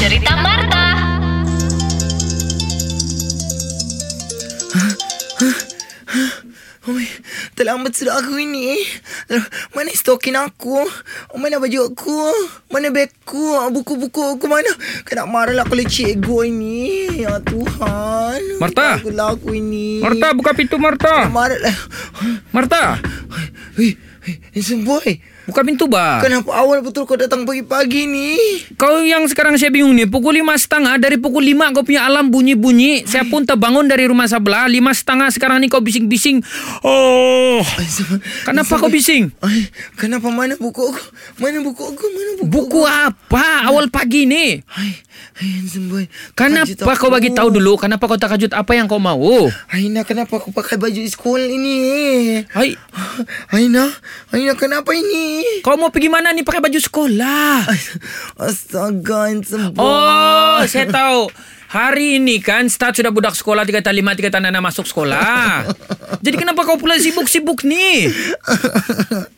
cerita Marta. Oh, terlambat sudah aku ini. Aduh, Mana stokin aku? Mana baju aku? Mana beg aku? Buku-buku aku mana? Kena marah lah kalau cikgu ini. Ya Tuhan. Marta. Aku ini. Marta, buka pintu Marta. Marah lah. Marta, Hei, hei, handsome boy. Buka pintu ba. Kenapa awal betul kau datang pagi-pagi ni? Kau yang sekarang saya bingung nih. Pukul lima setengah. Dari pukul lima kau punya alam bunyi-bunyi. Saya pun terbangun dari rumah sebelah. Lima setengah sekarang ni kau bising-bising. Oh. Kenapa kau bising? Ay, kenapa mana buku aku? Mana buku aku? Mana buku Buku aku? apa awal pagi ni? Hai, hai handsome boy. Kenapa kau bagi tahu dulu? Kenapa kau tak kajut apa yang kau mau? Aina, kenapa aku pakai baju sekolah ini? Hai, Aina, Aina kenapa ini? kau mau pergi mana ni pakai baju sekolah? Astaga, boy. Oh, saya tahu. Hari ini kan start sudah budak sekolah tiga tak lima tiga tak enam masuk sekolah. Jadi kenapa kau pula sibuk-sibuk ni?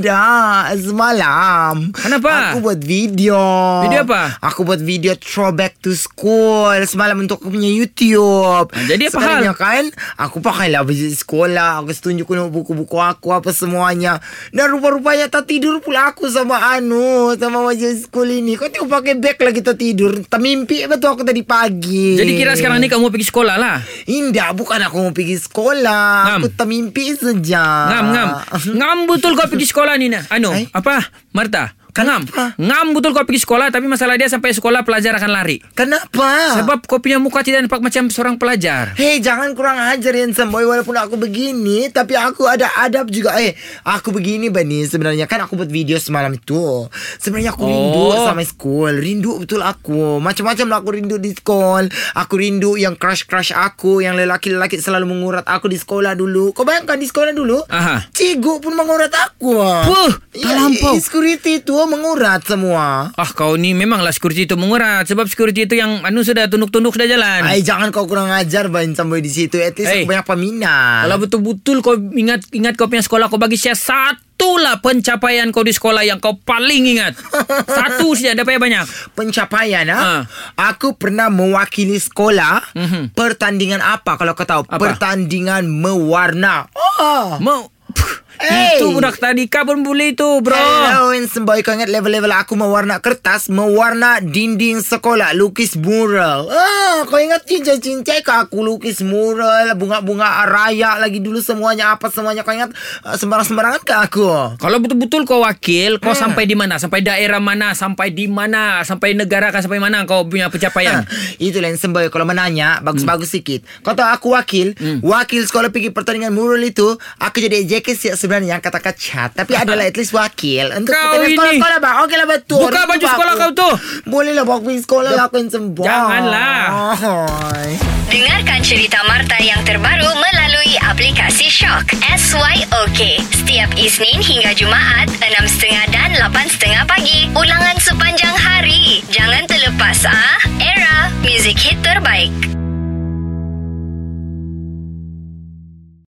Indah, semalam. Kenapa? Aku buat video. Video apa? Aku buat video throwback to school semalam untuk aku punya YouTube. Ah, jadi apa Sekarang hal? kan, aku pakailah baju sekolah. Aku tunjuk buku-buku aku apa semuanya. Dan rupa-rupanya tak tidur pula aku sama Anu, sama baju sekolah ini. Kau tengok pakai beg lagi tak tidur. Tak mimpi betul aku tadi pagi. Jadi kira sekarang ni kamu pergi sekolah lah. Indah, bukan aku mau pergi sekolah. Ngam. Aku termimpi saja. Ngam, ngam. Ngam betul kau pergi sekolah ni nah. Anu, Hai? apa? Marta. Ngam. Kenapa? Ngam betul kau pergi sekolah tapi masalah dia sampai sekolah pelajar akan lari. Kenapa? Sebab kau punya muka tidak nampak macam seorang pelajar. Hei jangan kurang ajar handsome boy Walaupun aku begini Tapi aku ada adab juga Eh aku begini Bani Sebenarnya kan aku buat video semalam itu Sebenarnya aku rindu Oh. sama school Rindu betul aku Macam-macam lah aku rindu di sekolah Aku rindu yang crush-crush aku Yang lelaki-lelaki selalu mengurat aku di sekolah dulu Kau bayangkan di sekolah dulu Aha. Cikgu pun mengurat aku Puh, tak lampau. Security tu mengurat semua Ah kau ni memanglah security itu mengurat sebab security itu yang anu sudah tunduk-tunduk sudah jalan. Ay, jangan kau kurang ajar Bani sampai di situ At least Hey. banyak peminat Kalau betul-betul kau ingat ingat kau punya sekolah kau bagi saya satu lah pencapaian kau di sekolah yang kau paling ingat. Satu saja ada banyak. pencapaian ha? Ha. Aku pernah mewakili sekolah Mhm. pertandingan apa kalau kau tahu? Apa? Pertandingan mewarna. Oh. Mau Hey. Itu budak tadika pun boleh itu bro. Hello handsome boy Kau ingat level-level aku mewarna kertas Mewarna dinding sekolah Lukis mural ah, Kau ingat cincai-cincai ke aku lukis mural Bunga-bunga raya lagi dulu semuanya Apa semuanya Kau ingat ah, sembarang-sembarangan ke aku Kalau betul-betul kau wakil, kau Hmm. sampai di mana? Sampai daerah mana? Sampai di mana? Sampai negara kan sampai mana kau punya pencapaian? Itu lah handsome boy Kalau menanya Bagus-bagus sikit Kau tahu aku wakil Wakil sekolah pergi pertandingan mural itu Aku jadi JK siap sebenarnya Yang kata cat Tapi adalah at least wakil Untuk Kau ini. sekolah-sekolah bang Okey lah betul Buka baju sekolah aku. kau tu. Boleh lah bawa pergi sekolah lah Aku handsome boy Janganlah. Oh. Dengarkan cerita Marta yang terbaru melalui aplikasi Shock. SYOK. Setiap Isnin hingga Jumaat, 6.30 dan 8.30 pagi. Ulangan sepanjang hari. Jangan